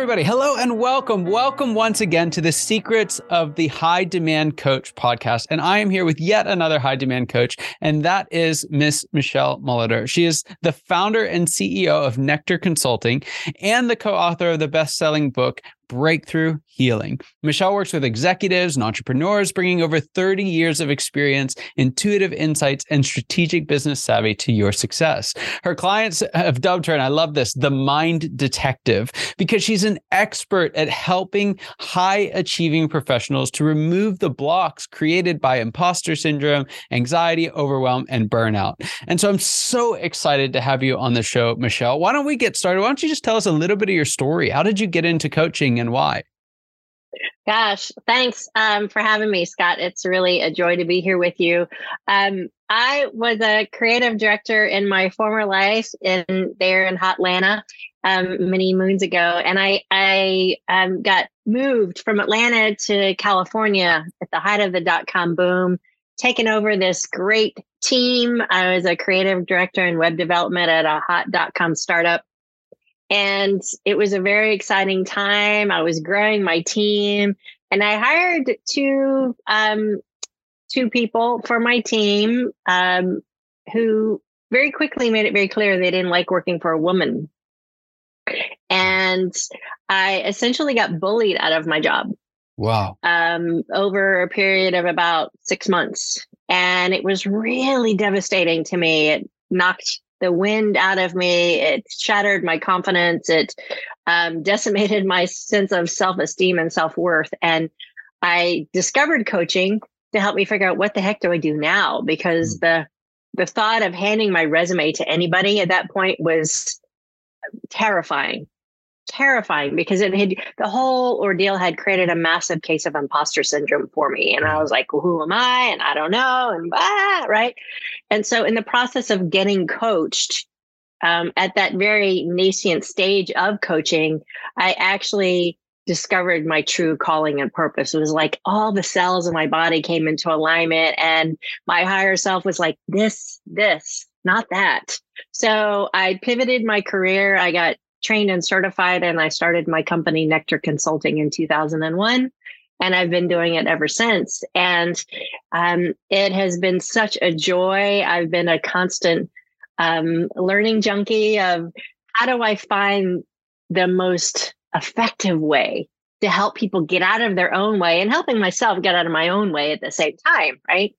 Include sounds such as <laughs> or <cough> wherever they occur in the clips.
Everybody. Hello and welcome. Welcome once again to the Secrets of the High Demand Coach podcast. And I am here with yet another high demand coach, and that is Miss Michele Molitor. She is the founder and CEO of Nectar Consulting and the co author of the best selling book, breakthrough healing. Michele works with executives and entrepreneurs, bringing over 30 years of experience, intuitive insights, and strategic business savvy to your success. Her clients have dubbed her, and I love this, the mind detective, because she's an expert at helping high achieving professionals to remove the blocks created by imposter syndrome, anxiety, overwhelm, and burnout. And so I'm so excited to have you on the show, Michele. Why don't we get started? Why don't you just tell us a little bit of your story? How did you get into coaching? And why? Gosh, thanks um, for having me, Scott. It's really a joy to be here with you. Um, I was a creative director in my former life in there in Atlanta um, many moons ago, and I I um, got moved from Atlanta to California at the height of the dot com boom, taken over this great team. I was a creative director in web development at a hot dot com startup and it was a very exciting time. I was growing my team and I hired two, um, two people for my team, um, who very quickly made it very clear they didn't like working for a woman. And I essentially got bullied out of my job. Wow. Um, over a period of about six months. And it was really devastating to me. It knocked the wind out of me. It shattered my confidence. It um, <laughs> decimated my sense of self esteem and self worth. And I discovered coaching to help me figure out what the heck do I do now? Because mm. the the thought of handing my resume to anybody at that point was terrifying terrifying because it had the whole ordeal had created a massive case of imposter syndrome for me and i mm. was like well, who am i? And i don't know and blah, right? And so in the process of getting coached um, at that very nascent stage of coaching i actually discovered my true calling and purpose. It was like all the cells in my body came into alignment and my higher self was like this this not that. So i pivoted my career. I got trained and certified, and I started my company, Nectar Consulting, in 2001. And I've been doing it ever since. And um, it has been such a joy. I've been a constant um, learning junkie of how do I find the most effective way to help people get out of their own way and helping myself get out of my own way at the same time, right?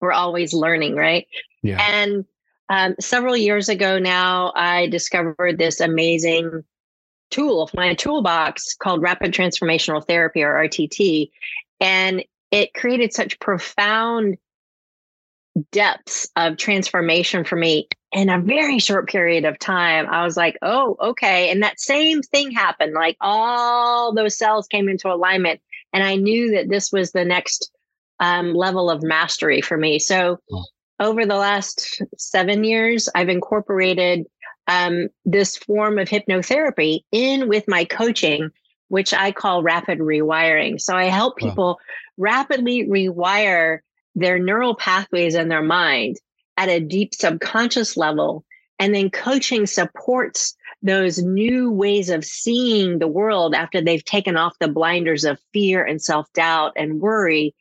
We're always learning, right? Yeah. And um, several years ago now, I discovered this amazing tool, of my toolbox called Rapid Transformational Therapy or RTT. And it created such profound depths of transformation for me in a very short period of time. I was like, oh, okay. And that same thing happened. Like all those cells came into alignment. And I knew that this was the next um, level of mastery for me. So over the last seven years, I've incorporated um, this form of hypnotherapy in with my coaching, which I call rapid rewiring. So I help people wow. rapidly rewire their neural pathways in their mind at a deep subconscious level. And then coaching supports those new ways of seeing the world after they've taken off the blinders of fear and self doubt and worry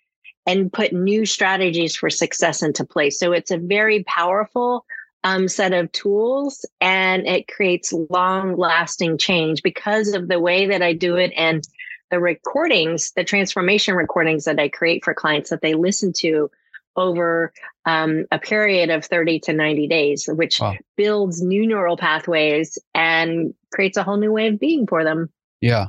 and put new strategies for success into place. So it's a very powerful um, set of tools and it creates long lasting change because of the way that I do it and the recordings, the transformation recordings that I create for clients that they listen to over um, a period of 30 to 90 days, which wow. builds new neural pathways and creates a whole new way of being for them. Yeah.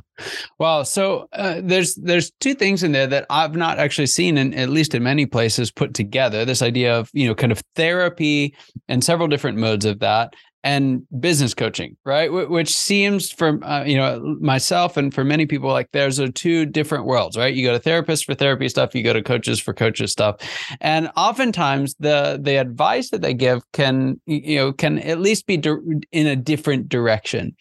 Well, so uh, there's there's two things in there that I've not actually seen, in, at least in many places, put together. This idea of you know kind of therapy and several different modes of that, and business coaching, right? Which seems for uh, you know myself and for many people like there's a two different worlds, right? You go to therapists for therapy stuff, you go to coaches for coaches stuff, and oftentimes the the advice that they give can you know can at least be in a different direction.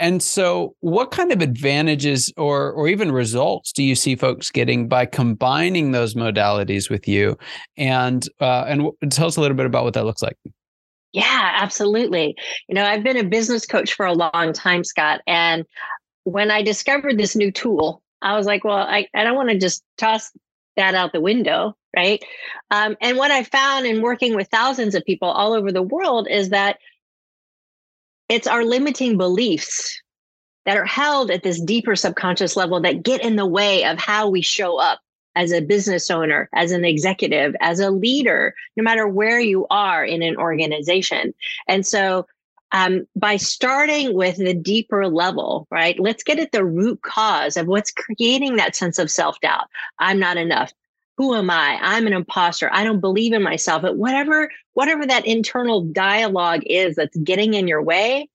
And so, what kind of advantages or or even results do you see folks getting by combining those modalities with you? And uh, and tell us a little bit about what that looks like. Yeah, absolutely. You know, I've been a business coach for a long time, Scott. And when I discovered this new tool, I was like, well, I, I don't want to just toss that out the window. Right. Um, and what I found in working with thousands of people all over the world is that it's our limiting beliefs that are held at this deeper subconscious level that get in the way of how we show up as a business owner, as an executive, as a leader, no matter where you are in an organization. And so, um, by starting with the deeper level, right? Let's get at the root cause of what's creating that sense of self doubt. I'm not enough. Who am I? I'm an imposter. I don't believe in myself. But whatever, whatever that internal dialogue is that's getting in your way,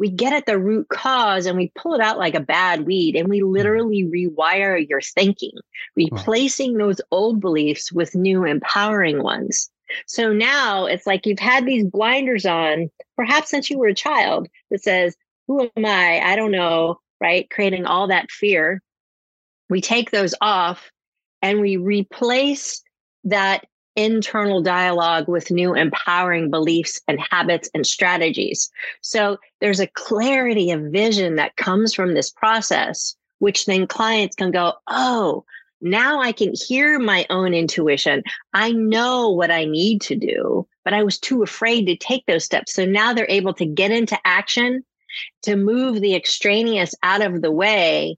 we get at the root cause and we pull it out like a bad weed and we mm-hmm. literally rewire your thinking, replacing those old beliefs with new empowering ones. So now it's like you've had these blinders on, perhaps since you were a child, that says, Who am I? I don't know, right? Creating all that fear. We take those off and we replace that internal dialogue with new empowering beliefs and habits and strategies. So there's a clarity of vision that comes from this process, which then clients can go, oh, now I can hear my own intuition. I know what I need to do, but I was too afraid to take those steps. So now they're able to get into action to move the extraneous out of the way.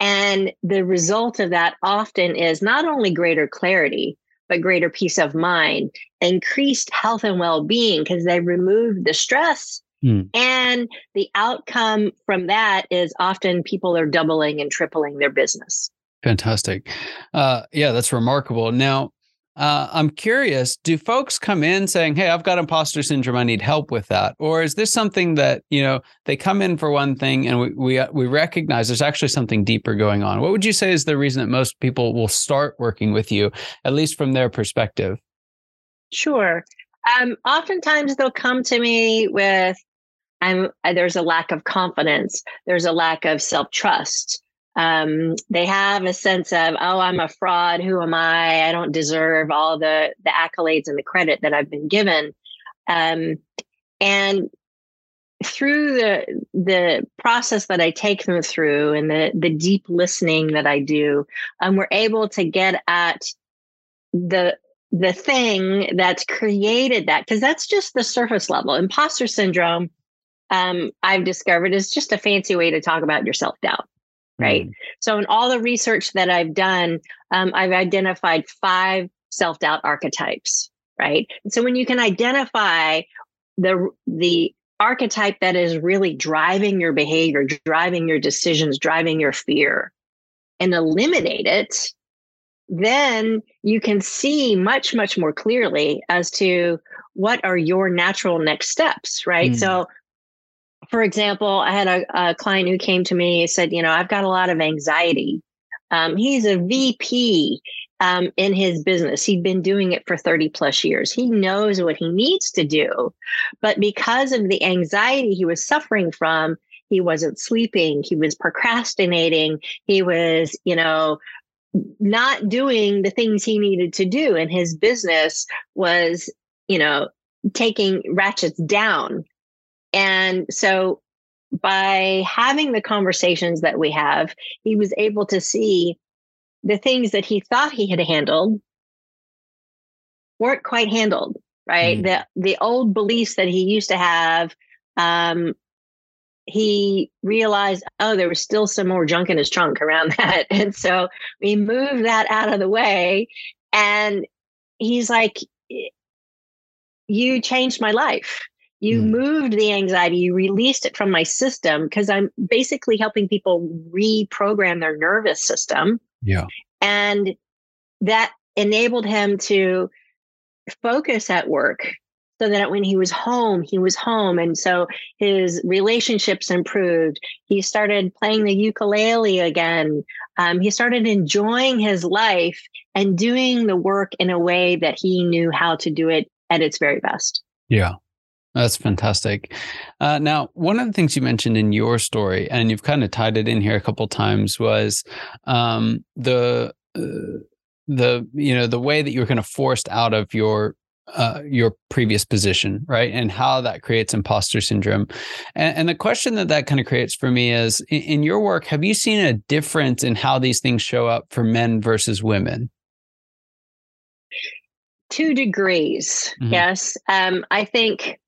And the result of that often is not only greater clarity, but greater peace of mind, increased health and well being because they removed the stress. Mm. And the outcome from that is often people are doubling and tripling their business. Fantastic. Uh, yeah, that's remarkable. Now, uh, I'm curious, do folks come in saying, Hey, I've got imposter syndrome. I need help with that. Or is this something that, you know, they come in for one thing and we, we, uh, we recognize there's actually something deeper going on? What would you say is the reason that most people will start working with you, at least from their perspective? Sure. Um, oftentimes they'll come to me with, I'm, uh, there's a lack of confidence. There's a lack of self trust um, they have a sense of oh i'm a fraud. Who am i? I don't deserve all the the accolades and the credit that i've been given. Um, and through the the process that i take them through and the the deep listening that i do um, we're able to get at the the thing that's created that because that's just the surface level. Imposter syndrome um, i've discovered is just a fancy way to talk about your self-doubt right? Mm. So, in all the research that I've done, um, I've identified five self doubt archetypes, right? so, when you can identify the the archetype that is really driving your behavior, driving your decisions, driving your fear, and eliminate it, then you can see much, much more clearly as to what are your natural next steps, right? Mm. So for example, I had a, a, client who came to me and said, you know, I've got a lot of anxiety. Um, he's a VP um, in his business. He'd been doing it for 30 plus years. He knows what he needs to do. But because of the anxiety he was suffering from, he wasn't sleeping. He was procrastinating. He was, you know, not doing the things he needed to do. And his business was, you know, taking ratchets down and so by having the conversations that we have, he was able to see the things that he thought he had handled weren't quite handled. right? Mm. The the old beliefs that he used to have, um, he realized, oh, there was still some more junk in his trunk around <laughs> that. And so we moved that out of the way. And he's like, You changed my life. You mm. moved the anxiety, you released it from my system because I'm basically helping people reprogram their nervous system. Yeah. And that enabled him to focus at work so that when he was home, he was home. And so his relationships improved. He started playing the ukulele again. Um, he started enjoying his life and doing the work in a way that he knew how to do it at its very best. Yeah. That's fantastic. Uh, now, one of the things you mentioned in your story, and you've kind of tied it in here a couple times, was um, the uh, the you know the way that you were kind of forced out of your uh, your previous position, right? And how that creates imposter syndrome. And, and the question that that kind of creates for me is in, in, your work, have you seen a difference in how these things show up for men versus women? Two degrees, mm-hmm. yes. Um, I think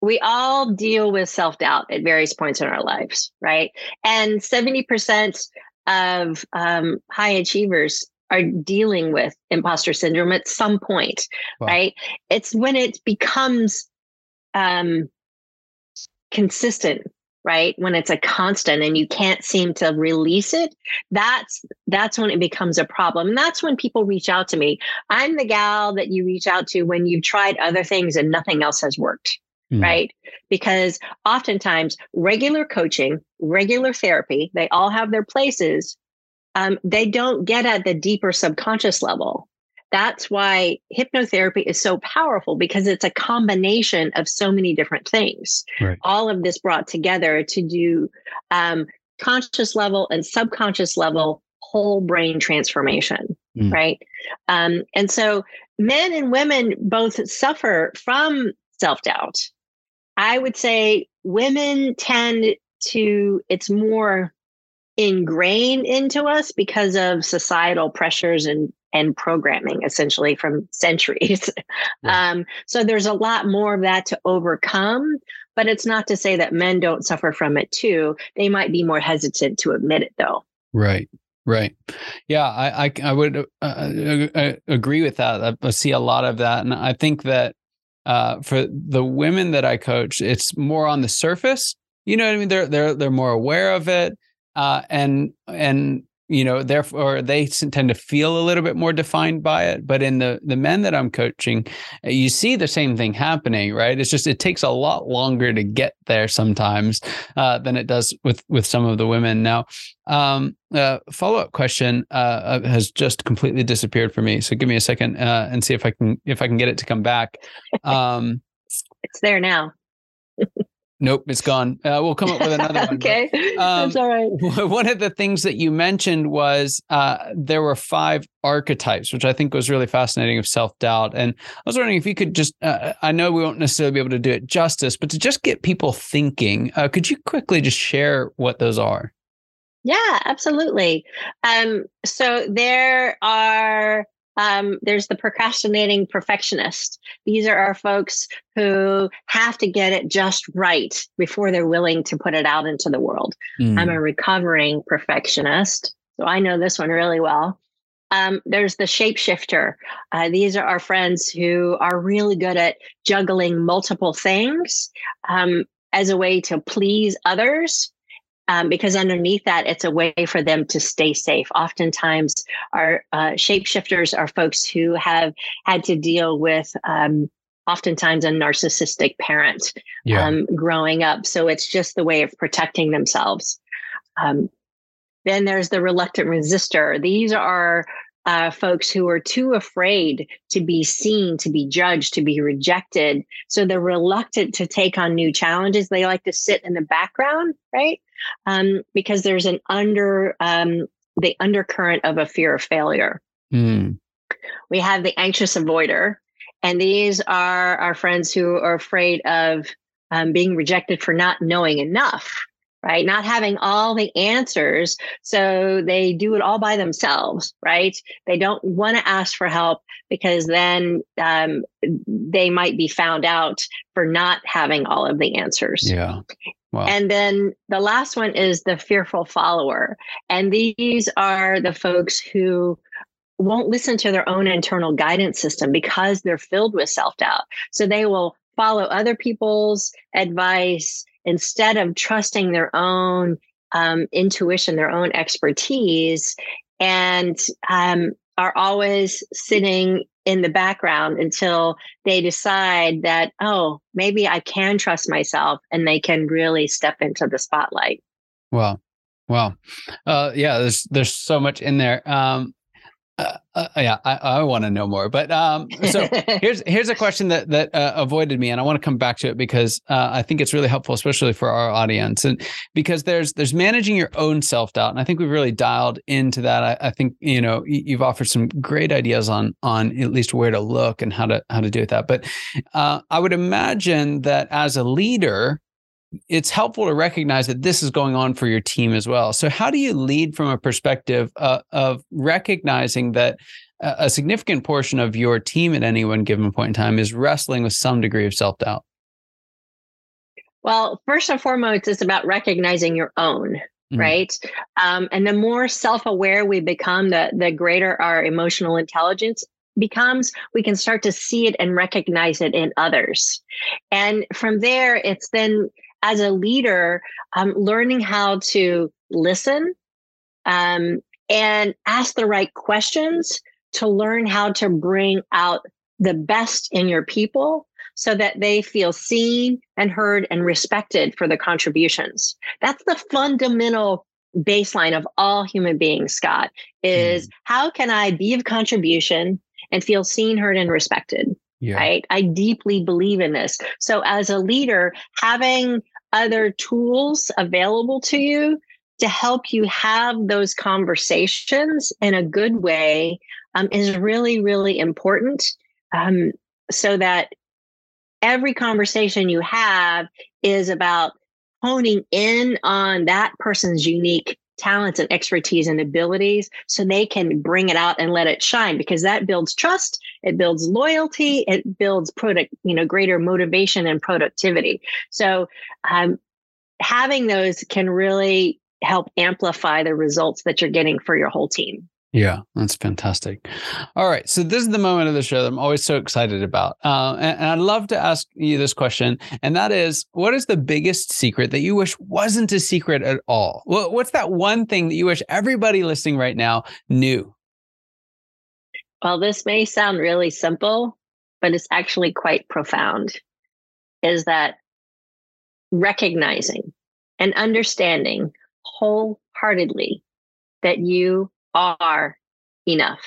we all deal with self doubt at various points in our lives, right? And 70% of um, high achievers are dealing with imposter syndrome at some point, wow. right? It's when it becomes um, consistent, right? When it's a constant and you can't seem to release it, that's that's when it becomes a problem. And that's when people reach out to me. I'm the gal that you reach out to when you've tried other things and nothing else has worked. Mm. Right. Because oftentimes regular coaching, regular therapy, they all have their places, um, they don't get at the deeper subconscious level. That's why hypnotherapy is so powerful because it's a combination of so many different things. Right. All of this brought together to do um, conscious level and subconscious level whole brain transformation. Mm. Right. Um, and so men and women both suffer from self doubt. I would say women tend to, it's more ingrained into us because of societal pressures and and programming essentially from centuries. <laughs> Yeah. Um, so there's a lot more of that to overcome, but it's not to say that men don't suffer from it too. They might be more hesitant to admit it though. Right. Right. Yeah, I I, I would uh, uh, uh agree with that. I, I see a lot of that, and I think that uh, for the women that I coach, it's more on the surface. You know what I mean? They're they're they're more aware of it uh, and and you know therefore they tend to feel a little bit more defined by it but in the the men that i'm coaching uh, you see the same thing happening right? It's just it takes a lot longer to get there sometimes uh, than it does with with some of the women. Now um, uh, follow-up question uh, uh has just completely disappeared for me so give me a second uh, and see if i can if i can get it to come back. <laughs> Um, it's there now <laughs> Nope, it's gone. Uh, we'll come up with <laughs> another one. okay, but, um, that's all right. <laughs> One of the things that you mentioned was uh, there were five archetypes, which I think was really fascinating of self doubt. And I was wondering if you could just, uh, I know we won't necessarily be able to do it justice, but to just get people thinking, uh, could you quickly just share what those are? Yeah, absolutely. Um, so there are um, there's the procrastinating perfectionist. These are our folks who have to get it just right before they're willing to put it out into the world. Mm. I'm a recovering perfectionist. So I know this one really well. Um, there's the shapeshifter. Uh, these are our friends who are really good at juggling multiple things um, as a way to please others um, because underneath that, it's a way for them to stay safe. Oftentimes, our uh, shapeshifters are folks who have had to deal with um, oftentimes a narcissistic parent yeah. um, growing up. So it's just the way of protecting themselves. Um, then there's the reluctant resistor. These are uh, folks who are too afraid to be seen, to be judged, to be rejected. So they're reluctant to take on new challenges. They like to sit in the background, right? Um, because there's an under um, the undercurrent of a fear of failure. Mm. We have the anxious avoider, and these are our friends who are afraid of um, being rejected for not knowing enough right? Not having all the answers. So they do it all by themselves, right? They don't want to ask for help because then um, they might be found out for not having all of the answers. Yeah. Wow. And then the last one is the fearful follower. And these are the folks who won't listen to their own internal guidance system because they're filled with self doubt. So they will follow other people's advice instead of trusting their own um, intuition, their own expertise, and um, are always sitting in the background until they decide that, oh, maybe I can trust myself and they can really step into the spotlight. Wow. Wow. Uh, yeah, there's there's so much in there. Um, uh, uh, yeah, I, I want to know more. But um, so <laughs> here's here's a question that that uh, avoided me, and I want to come back to it because uh, I think it's really helpful, especially for our audience, and because there's there's managing your own self doubt, and I think we've really dialed into that. I, I, think you know you've offered some great ideas on on at least where to look and how to how to do with that. But uh, I would imagine that as a leader, it's helpful to recognize that this is going on for your team as well. So, how do you lead from a perspective uh, of recognizing that a significant portion of your team at any one given point in time is wrestling with some degree of self doubt? Well, first and foremost, it's about recognizing your own, mm-hmm. right? Um, and the more self aware we become, the the greater our emotional intelligence becomes, we can start to see it and recognize it in others. And from there, it's then as a leader, um, learning how to listen um, and ask the right questions to learn how to bring out the best in your people so that they feel seen and heard and respected for the contributions. That's the fundamental baseline of all human beings, Scott, is mm. how can I be of contribution and feel seen, heard, and respected? Yeah. Right. I deeply believe in this. So, as a leader, having other tools available to you to help you have those conversations in a good way um, is really, really important. Um, so that every conversation you have is about honing in on that person's unique talents and expertise and abilities so they can bring it out and let it shine because that builds trust it builds loyalty it builds product you know greater motivation and productivity. So um, having those can really help amplify the results that you're getting for your whole team yeah, that's fantastic. All right. So, this is the moment of the show that I'm always so excited about. Uh, and, and, I'd love to ask you this question. And that is what is the biggest secret that you wish wasn't a secret at all? What's that one thing that you wish everybody listening right now knew? Well, this may sound really simple, but it's actually quite profound. Is that recognizing and understanding wholeheartedly that you are enough,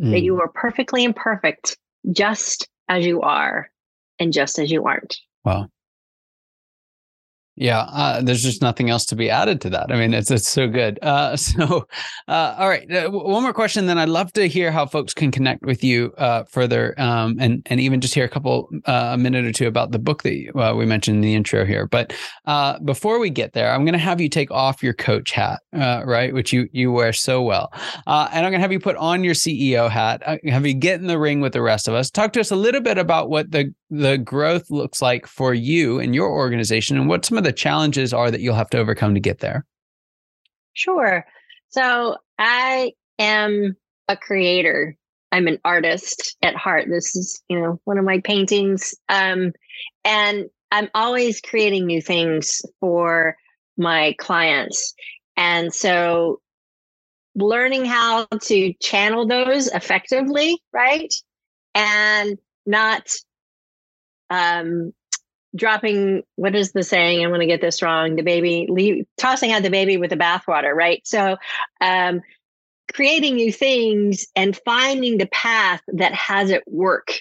mm. that you are perfectly imperfect just as you are and just as you aren't. Wow. Yeah, uh, there's just nothing else to be added to that. I mean, it's it's so good. Uh, <laughs> so, uh, all right, uh, one more question. Then I'd love to hear how folks can connect with you uh, further, um, and and even just hear a couple uh, a minute or two about the book that we mentioned in the intro here. But before we get there, I'm going to have you take off your coach hat, right, which you you wear so well, and I'm going to have you put on your CEO hat. have you get in the ring with the rest of us. Talk to us a little bit about what the the growth looks like for you and your organization, and what some of the challenges are that you'll have to overcome to get there? Sure. So I am a creator. I'm an artist at heart. This is, you know, one of my paintings. Um, and I'm always creating new things for my clients. And so learning how to channel those effectively, right? And not um, dropping what is the saying? I'm going to get this wrong. The baby leave, tossing out the baby with the bathwater right? So um, creating new things and finding the path that has it work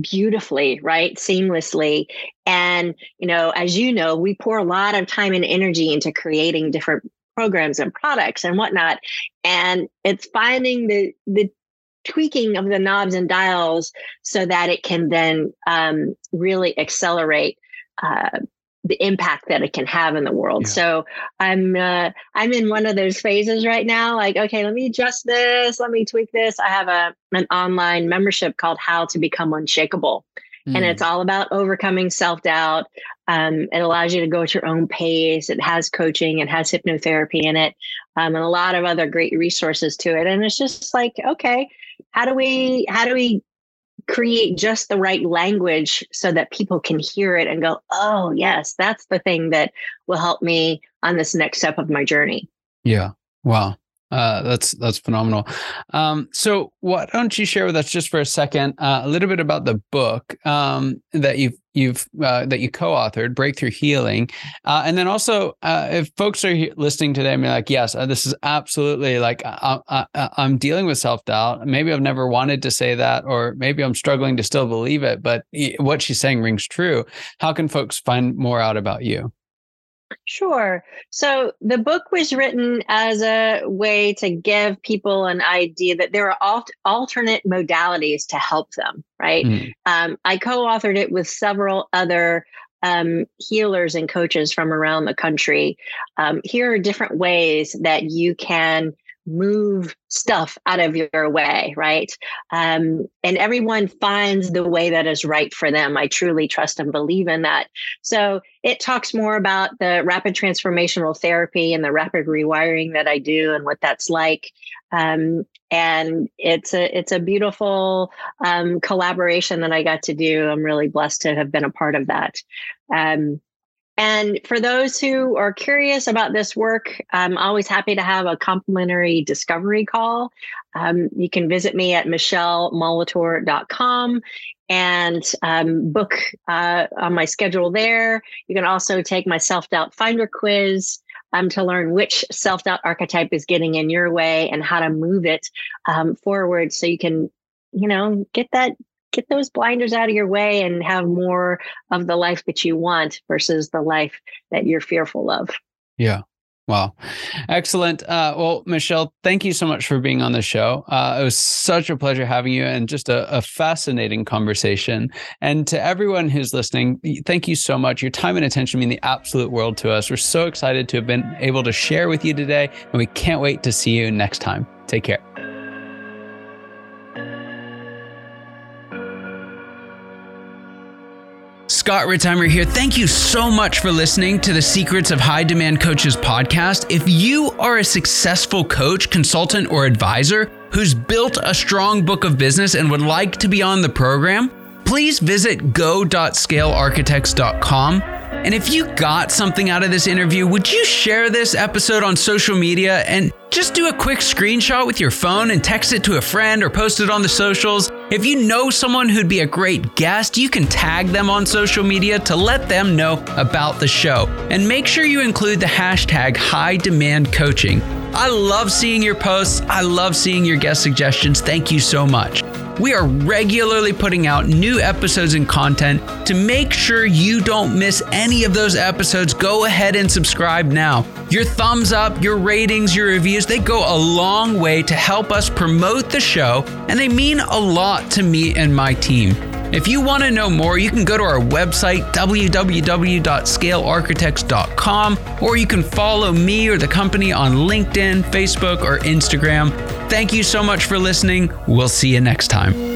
beautifully right? Seamlessly. And you know as you know we pour a lot of time and energy into creating different programs and products and whatnot. And it's finding the the tweaking of the knobs and dials so that it can then um, really accelerate uh, the impact that it can have in the world. Yeah. So I'm uh, I'm in one of those phases right now. Like, okay, let me adjust this, let me tweak this. I have a an online membership called How to Become Unshakable, mm. and it's all about overcoming self doubt. Um, it allows you to go at your own pace. It has coaching, it has hypnotherapy in it, um, and a lot of other great resources to it. And it's just like, okay, how do we how do we create just the right language so that people can hear it and go, oh, yes, that's the thing that will help me on this next step of my journey. Yeah. Wow. Uh, that's that's phenomenal. Um, so, why don't you share with us just for a second uh, a little bit about the book um, that you've you've uh, that you co-authored, Breakthrough Healing, uh, and then also uh, if folks are listening today and be like, yes, uh, this is absolutely like I, I'm dealing with self doubt. Maybe I've never wanted to say that, or maybe I'm struggling to still believe it, but what she's saying rings true. How can folks find more out about you? Sure. So the book was written as a way to give people an idea that there are alt- alternate modalities to help them, right? Mm. Um, I co authored it with several other um, healers and coaches from around the country. Um, here are different ways that you can move stuff out of your way, right? Um, and everyone finds the way that is right for them. I truly trust and believe in that. So it talks more about the rapid transformational therapy and the rapid rewiring that I do and what that's like. Um, and it's a it's a beautiful um, collaboration that I got to do. I'm really blessed to have been a part of that. Um, and for those who are curious about this work, I'm always happy to have a complimentary discovery call. Um, you can visit me at michelemolitor.com and um, book uh, on my schedule there. You can also take my self doubt finder quiz um, to learn which self doubt archetype is getting in your way and how to move it um, forward so you can, you know, get that get those blinders out of your way and have more of the life that you want versus the life that you're fearful of. Yeah. Wow. Excellent. Uh, well, Michele, thank you so much for being on the show. Uh, it was such a pleasure having you and just a, a, fascinating conversation. And to everyone who's listening, thank you so much. Your time and attention mean the absolute world to us. We're so excited to have been able to share with you today, and we can't wait to see you next time. Take care. Scott Ritzheimer here. Thank you so much for listening to the Secrets of High Demand Coaches podcast. If you are a successful coach, consultant, or advisor who's built a strong book of business and would like to be on the program, please visit go.scalearchitects.com and if you got something out of this interview, would you share this episode on social media and just do a quick screenshot with your phone and text it to a friend or post it on the socials? If you know someone who'd be a great guest, you can tag them on social media to let them know about the show. And make sure you include the hashtag high demand coaching. I love seeing your posts. I love seeing your guest suggestions. Thank you so much. We are regularly putting out new episodes and content. To make sure you don't miss any of those episodes, go ahead and subscribe now. Your thumbs up, your ratings, your reviews, they go a long way to help us promote the show, and they mean a lot to me and my team. If you want to know more, you can go to our website, www.scalearchitects.com, or you can follow me or the company on LinkedIn, Facebook, or Instagram. Thank you so much for listening. We'll see you next time.